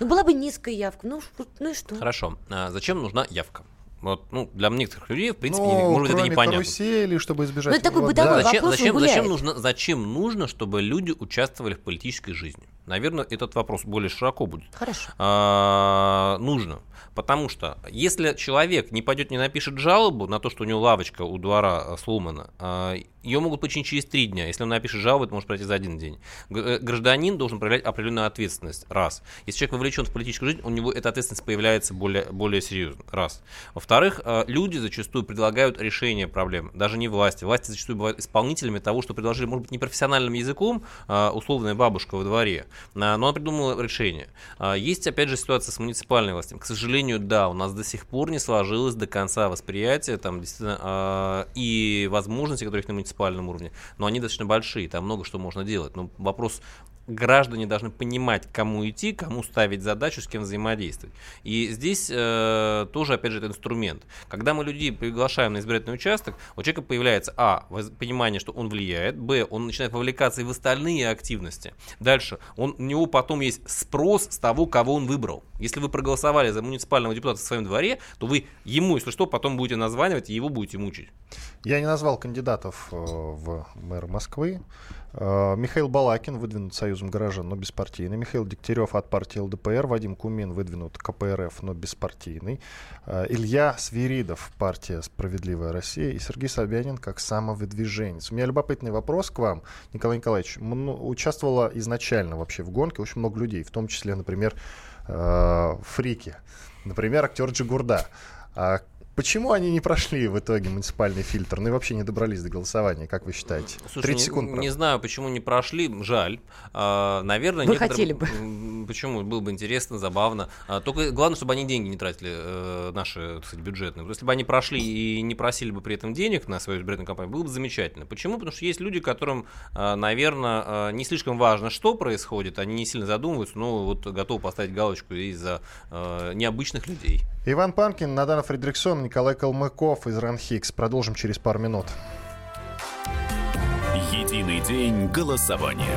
Ну, была бы низкая явка, ну, ну и что? Хорошо. А зачем нужна явка? Вот, ну, для некоторых людей, в принципе, ну, может быть, это непонятно. карусели, чтобы избежать... Ну, это такой бытовой да. зачем, зачем, зачем, нужно, зачем нужно, чтобы люди участвовали в политической жизни? Наверное, этот вопрос более широко будет. Хорошо. А, нужно. Потому что если человек не пойдет, не напишет жалобу на то, что у него лавочка у двора э, сломана, а, ее могут починить через три дня. Если он напишет жалобу, это может пройти за один день. Э, гражданин должен проявлять определенную ответственность. Раз. Если человек вовлечен в политическую жизнь, у него эта ответственность появляется более, более серьезно. Раз. Во-вторых, э, люди зачастую предлагают решение проблем. Даже не власти. Власти зачастую бывают исполнителями того, что предложили, может быть, не профессиональным языком, а условная бабушка во дворе, но она придумала решение. Есть, опять же, ситуация с муниципальной властью. К сожалению, да, у нас до сих пор не сложилось до конца восприятие там, действительно, и возможности, которые есть на муниципальном уровне, но они достаточно большие, там много что можно делать. Но вопрос граждане должны понимать, кому идти, кому ставить задачу, с кем взаимодействовать. И здесь э, тоже, опять же, это инструмент. Когда мы людей приглашаем на избирательный участок, у человека появляется, а, понимание, что он влияет, б, он начинает вовлекаться и в остальные активности. Дальше, он, у него потом есть спрос с того, кого он выбрал. Если вы проголосовали за муниципального депутата в своем дворе, то вы ему, если что, потом будете названивать и его будете мучить. Я не назвал кандидатов э, в мэр Москвы. Э, Михаил Балакин выдвинут Союзом горожан, но беспартийный. Михаил Дегтярев от партии ЛДПР. Вадим Кумин выдвинут КПРФ, но беспартийный. Э, Илья Свиридов, партия «Справедливая Россия». И Сергей Собянин как самовыдвиженец. У меня любопытный вопрос к вам, Николай Николаевич. Участвовало изначально вообще в гонке очень много людей, в том числе, например, фрики. Например, актер Джигурда. А Почему они не прошли в итоге муниципальный фильтр? Ну и вообще не добрались до голосования, как вы считаете? Слушай, 30 секунд. Не, не знаю, почему не прошли. Жаль. А, наверное, Вы хотели бы. Почему? Было бы интересно, забавно. А, только главное, чтобы они деньги не тратили, э, наши, кстати, бюджетные. Если бы они прошли и не просили бы при этом денег на свою бюджетную компанию, было бы замечательно. Почему? Потому что есть люди, которым, а, наверное, а, не слишком важно, что происходит, они не сильно задумываются, но вот готовы поставить галочку из-за а, необычных людей. Иван Панкин, Надана Фредериксон, Николай Калмыков из Ранхикс. Продолжим через пару минут. Единый день голосования.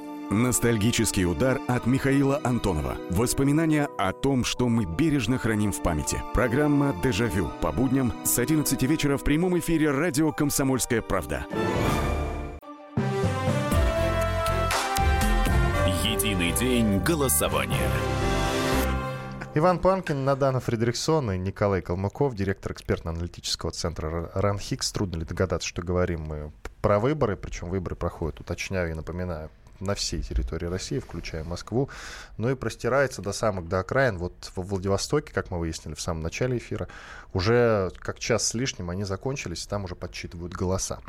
Ностальгический удар от Михаила Антонова. Воспоминания о том, что мы бережно храним в памяти. Программа «Дежавю» по будням с 11 вечера в прямом эфире радио «Комсомольская правда». Единый день голосования. Иван Панкин, Надана Фредериксон и Николай Калмыков, директор экспертно-аналитического центра РАНХИКС. Трудно ли догадаться, что говорим мы про выборы, причем выборы проходят, уточняю и напоминаю, на всей территории России, включая Москву, но и простирается до самых до окраин. Вот во Владивостоке, как мы выяснили в самом начале эфира, уже как час с лишним они закончились, там уже подсчитывают голоса.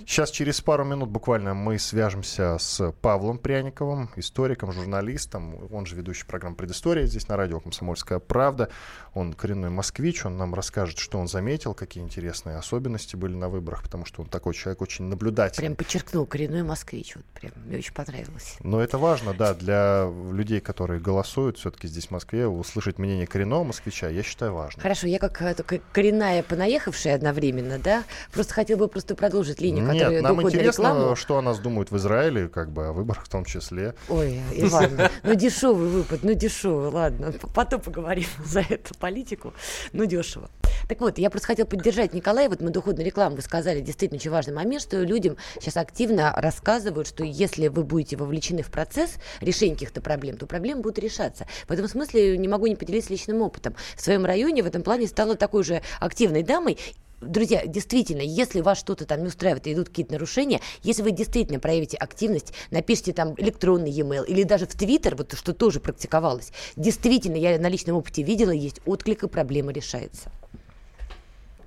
Сейчас через пару минут буквально мы свяжемся с Павлом Пряниковым, историком, журналистом. Он же ведущий программы «Предыстория» здесь на радио «Комсомольская правда». Он коренной москвич, он нам расскажет, что он заметил, какие интересные особенности были на выборах, потому что он такой человек очень наблюдательный. Прям подчеркнул, коренной москвич. Вот прям мне очень понравилось. Но это важно, да, для людей, которые голосуют все-таки здесь в Москве, услышать мнение коренного москвича, я считаю важно. Хорошо, я как э, коренная понаехавшая одновременно, да, просто хотел бы просто продолжить линию, Нет, которая нам интересно, рекламу. что о нас думают в Израиле, как бы о выборах в том числе. Ой, Иван, ну дешевый выпад, ну дешевый, ладно, потом поговорим за эту политику, ну дешево. Так вот, я просто хотела поддержать Николая, вот мы доходную рекламу вы сказали, действительно очень важный момент, что людям сейчас активно рассказывают, что если вы будете вовлечены в процесс решения каких-то проблем, то проблемы будут решаться. В этом смысле не могу не поделиться личным опытом. В своем районе в этом плане стала такой же активной дамой, Друзья, действительно, если вас что-то там не устраивает и идут какие-то нарушения, если вы действительно проявите активность, напишите там электронный e-mail или даже в Твиттер, вот что тоже практиковалось, действительно, я на личном опыте видела, есть отклик и проблема решается.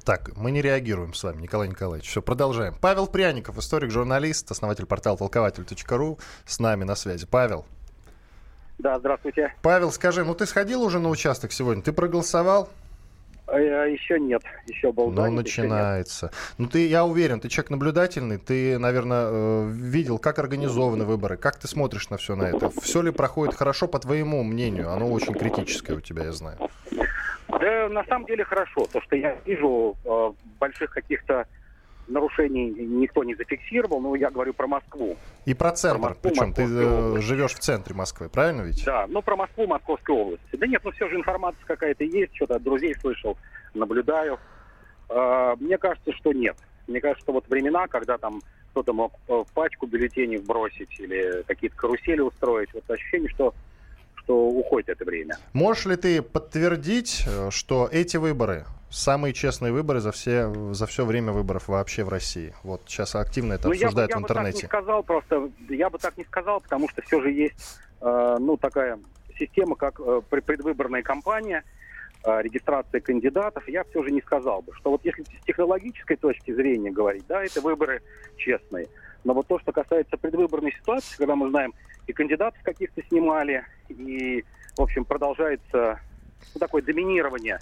Так, мы не реагируем с вами, Николай Николаевич. Все, продолжаем. Павел Пряников, историк-журналист, основатель портала толкователь.ру, с нами на связи. Павел. Да, здравствуйте. Павел, скажи, ну ты сходил уже на участок сегодня? Ты проголосовал? А, еще нет, еще был Ну, занят, начинается. Ну, ты, я уверен, ты человек наблюдательный, ты, наверное, э, видел, как организованы выборы, как ты смотришь на все на это. Все ли проходит хорошо, по твоему мнению? Оно очень критическое у тебя, я знаю. Да, на самом деле хорошо. То, что я вижу э, больших каких-то нарушений никто не зафиксировал, но я говорю про Москву. И про центр, про Москву, причем ты э, живешь в центре Москвы, правильно ведь? Да, ну про Москву, Московской области. Да нет, ну все же информация какая-то есть, что-то от друзей слышал, наблюдаю. Э, мне кажется, что нет. Мне кажется, что вот времена, когда там кто-то мог в пачку бюллетеней бросить или какие-то карусели устроить, вот ощущение, что что уходит это время. Можешь ли ты подтвердить, э, что эти выборы самые честные выборы за все, за все время выборов вообще в России. Вот сейчас активно это ну, обсуждают я бы, я в интернете. Я бы так не сказал просто, я бы так не сказал, потому что все же есть, э, ну, такая система, как э, предвыборная кампания, э, регистрация кандидатов. Я все же не сказал бы, что вот если с технологической точки зрения говорить, да, это выборы честные. Но вот то, что касается предвыборной ситуации, когда мы знаем, и кандидатов каких-то снимали, и, в общем, продолжается ну, такое доминирование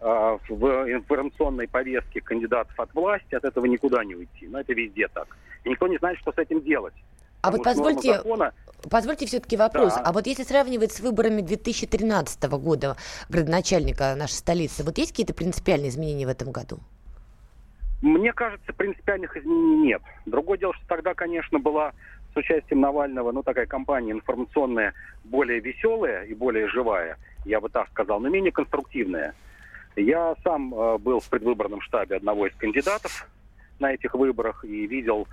э, в информационной повестке кандидатов от власти, от этого никуда не уйти. Но это везде так. И никто не знает, что с этим делать. А вот позвольте, закона... позвольте все-таки вопрос. Да. А вот если сравнивать с выборами 2013 года градоначальника нашей столицы, вот есть какие-то принципиальные изменения в этом году? Мне кажется, принципиальных изменений нет. Другое дело, что тогда, конечно, была с участием Навального, ну, такая кампания информационная более веселая и более живая, я бы так сказал, но менее конструктивная. Я сам э, был в предвыборном штабе одного из кандидатов на этих выборах и видел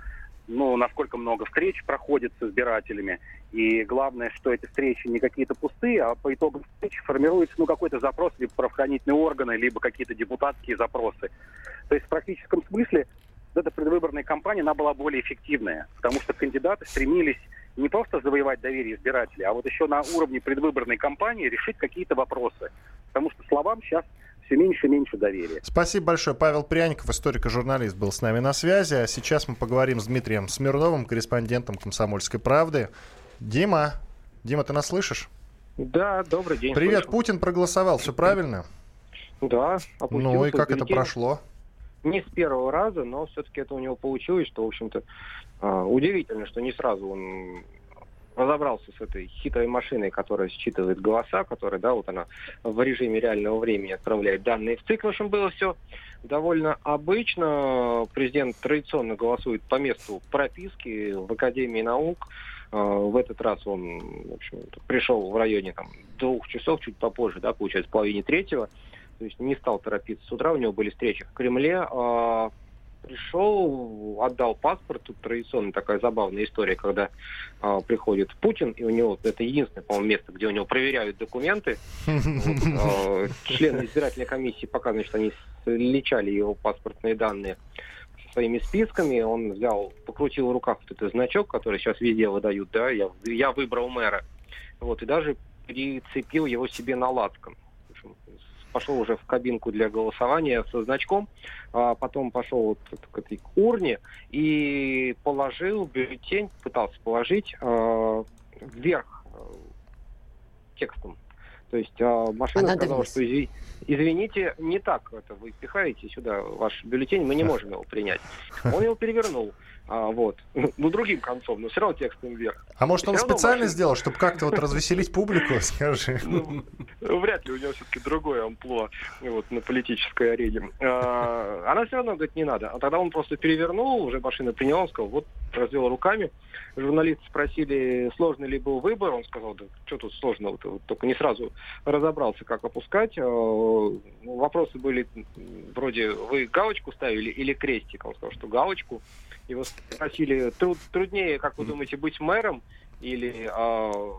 ну, насколько много встреч проходит с избирателями. И главное, что эти встречи не какие-то пустые, а по итогам встречи формируется ну, какой-то запрос либо правоохранительные органы, либо какие-то депутатские запросы. То есть в практическом смысле эта предвыборная кампания, она была более эффективная, потому что кандидаты стремились не просто завоевать доверие избирателей, а вот еще на уровне предвыборной кампании решить какие-то вопросы. Потому что словам сейчас все меньше и меньше доверия. Спасибо большое. Павел Пряников, историк и журналист, был с нами на связи. А сейчас мы поговорим с Дмитрием Смирновым, корреспондентом «Комсомольской правды». Дима, Дима, ты нас слышишь? Да, добрый день. Привет, слышу. Путин проголосовал, все правильно? Да. Ну и как это прошло? Не с первого раза, но все-таки это у него получилось, что, в общем-то, а, удивительно, что не сразу он разобрался с этой хитрой машиной, которая считывает голоса, которая, да, вот она в режиме реального времени отправляет данные в ЦИК. В общем, было все довольно обычно. Президент традиционно голосует по месту прописки в Академии наук. А, в этот раз он, в общем пришел в районе там, двух часов, чуть попозже, да, получается, половине третьего. То есть не стал торопиться с утра, у него были встречи в Кремле. А, пришел, отдал паспорт. Тут традиционная такая забавная история, когда э, приходит Путин, и у него это единственное, по-моему, место, где у него проверяют документы. Вот, э, члены избирательной комиссии, пока, значит, они сличали его паспортные данные со своими списками, он взял, покрутил в руках вот этот значок, который сейчас везде выдают, да, я, я выбрал мэра. Вот, и даже прицепил его себе на лацкан пошел уже в кабинку для голосования со значком, а потом пошел вот к этой урне и положил бюллетень, пытался положить э, вверх э, текстом. То есть э, машина Она сказала, что извините, не так это вы пихаете сюда ваш бюллетень, мы не можем его принять. Он его перевернул. А, вот. Ну, другим концом, но все равно текстом вверх. А может, он специально машина... сделал, чтобы как-то вот развеселить публику, скажи? Ну, вряд ли у него все-таки другое амплуа вот, на политической арене. А, она все равно говорит, не надо. А тогда он просто перевернул, уже машина приняла, он сказал, вот, развел руками. Журналисты спросили, сложный ли был выбор. Он сказал, да что тут сложного, вот, только не сразу разобрался, как опускать. А, вопросы были вроде, вы галочку ставили или крестик? Он сказал, что галочку. Его спросили, труд, труднее, как вы думаете, быть мэром или э,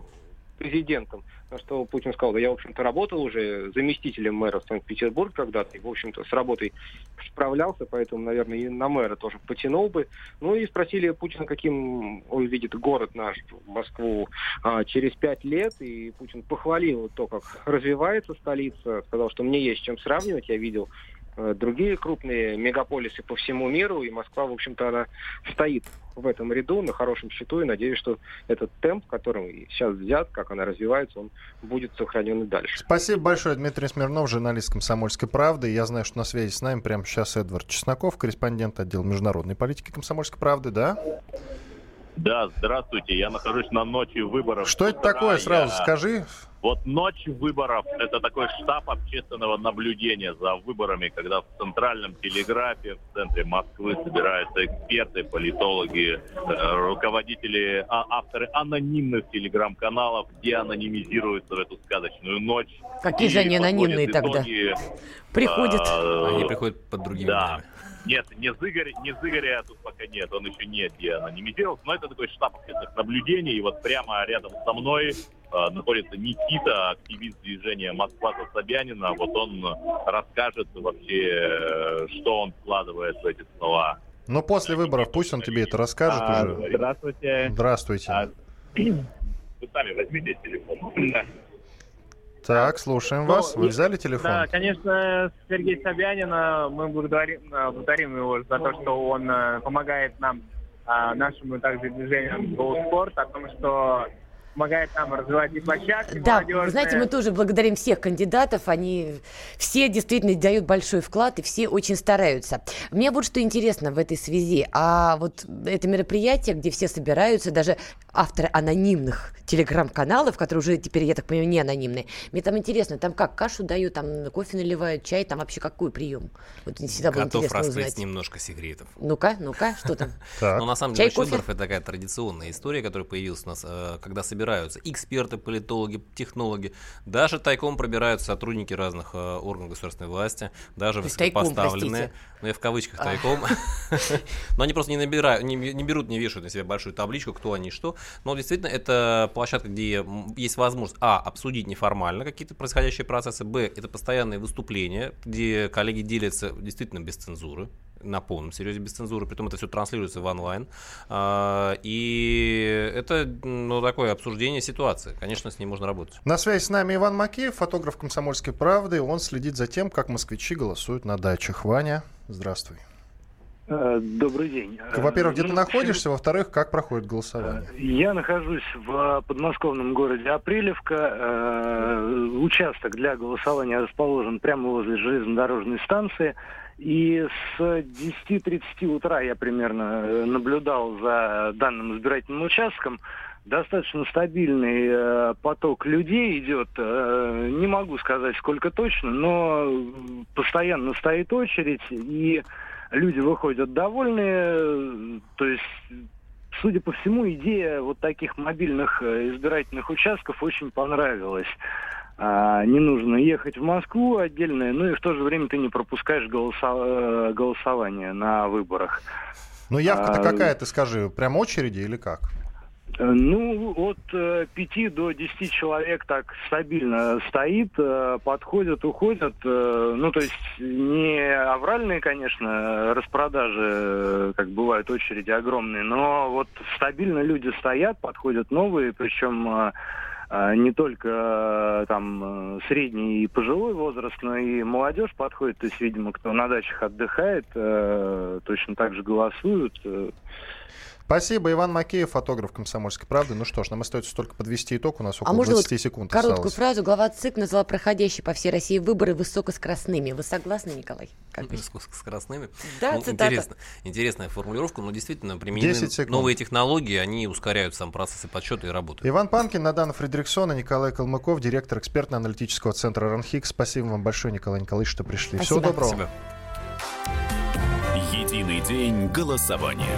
президентом? На что Путин сказал, да я, в общем-то, работал уже заместителем мэра в Санкт-Петербург когда-то, и, в общем-то, с работой справлялся, поэтому, наверное, и на мэра тоже потянул бы. Ну и спросили Путина, каким он видит город наш, Москву, а, через пять лет, и Путин похвалил то, как развивается столица, сказал, что мне есть чем сравнивать, я видел другие крупные мегаполисы по всему миру, и Москва, в общем-то, она стоит в этом ряду на хорошем счету, и надеюсь, что этот темп, которым сейчас взят, как она развивается, он будет сохранен и дальше. Спасибо большое, Дмитрий Смирнов, журналист «Комсомольской правды». Я знаю, что на связи с нами прямо сейчас Эдвард Чесноков, корреспондент отдела международной политики «Комсомольской правды», да? Да, здравствуйте. Я нахожусь на ночи выборов. Что это такое, сразу я... скажи. Вот ночь выборов – это такой штаб общественного наблюдения за выборами, когда в центральном телеграфе в центре Москвы собираются эксперты, политологи, э, руководители, а, авторы анонимных телеграм-каналов, где анонимизируются в эту сказочную ночь. Какие же они анонимные тогда? Итоги, приходят. А, они приходят под другими да. Нет, не Зыгорь, не Зыгоря тут пока нет, он еще нет, где анонимизировался, но это такой штаб общественных наблюдений, и вот прямо рядом со мной э, находится Никита, активист движения Москва за Собянина, вот он расскажет вообще, э, что он вкладывает в эти слова. Но после выборов пусть он тебе это расскажет а, уже. Здравствуйте. Здравствуйте. А, вы сами возьмите телефон. Так, слушаем ну, вас. Вы взяли телефон? Да, конечно, Сергей Собянина, мы благодарим, э, благодарим его за то, что он э, помогает нам, а, нашему также движению «Go Sport», о том, что помогает нам развивать и площадки Да, вы знаете, мы тоже благодарим всех кандидатов, они все действительно дают большой вклад и все очень стараются. Мне вот что интересно в этой связи, а вот это мероприятие, где все собираются, даже авторы анонимных телеграм-каналов, которые уже теперь, я так понимаю, не анонимные, мне там интересно, там как, кашу дают, там кофе наливают, чай, там вообще какой прием? Вот всегда было Готов интересно узнать. немножко секретов. Ну-ка, ну-ка, что там? Ну, на самом деле, это такая традиционная история, которая появилась у нас, э, когда собираются собираются эксперты, политологи, технологи, даже тайком пробираются сотрудники разных э, органов государственной власти, даже высокопоставленные, тайком, ну я в кавычках тайком, но они просто не набирают, не берут, не вешают на себя большую табличку, кто они, что, но действительно это площадка, где есть возможность, а, обсудить неформально какие-то происходящие процессы, б, это постоянные выступления, где коллеги делятся действительно без цензуры, на полном серьезе без цензуры, при этом это все транслируется в онлайн. А, и это ну, такое обсуждение ситуации. Конечно, с ней можно работать. На связи с нами Иван Макеев, фотограф «Комсомольской правды». Он следит за тем, как москвичи голосуют на дачах. Ваня, здравствуй. Э, добрый день. Во-первых, где ну, ты находишься? Во-вторых, как проходит голосование? Э, я нахожусь в подмосковном городе Апрелевка. Э, участок для голосования расположен прямо возле железнодорожной станции. И с 10.30 утра я примерно э, наблюдал за данным избирательным участком. Достаточно стабильный э, поток людей идет. Э, не могу сказать, сколько точно, но постоянно стоит очередь, и люди выходят довольные. То есть судя по всему, идея вот таких мобильных э, избирательных участков очень понравилась. А, не нужно ехать в Москву отдельно, ну и в то же время ты не пропускаешь голоса э, голосование на выборах. Ну явка-то а, какая, ты скажи, прям очереди или как? Э, ну, от э, 5 до 10 человек так стабильно стоит, э, подходят, уходят. Э, ну, то есть не авральные, конечно, распродажи, э, как бывают очереди огромные, но вот стабильно люди стоят, подходят новые, причем... А, не только э, там э, средний и пожилой возраст, но и молодежь подходит. То есть, видимо, кто на дачах отдыхает, э, точно так же голосуют. Спасибо. Иван Макеев, фотограф «Комсомольской правды». Ну что ж, нам остается только подвести итог. У нас около а можно 20 вот секунд короткую осталось. фразу. Глава ЦИК назвала проходящие по всей России выборы высокоскоростными. Вы согласны, Николай? Как высокоскоростными? Да, ну, цитата. Интересно, интересная формулировка, но действительно применены новые технологии, они ускоряют сам процессы подсчета и работы. Иван Панкин, Надан Фредериксон и Николай Калмыков, директор экспертно-аналитического центра РАНХИК. Спасибо вам большое, Николай Николаевич, что пришли. Спасибо. Всего доброго. Спасибо. Единый день голосования.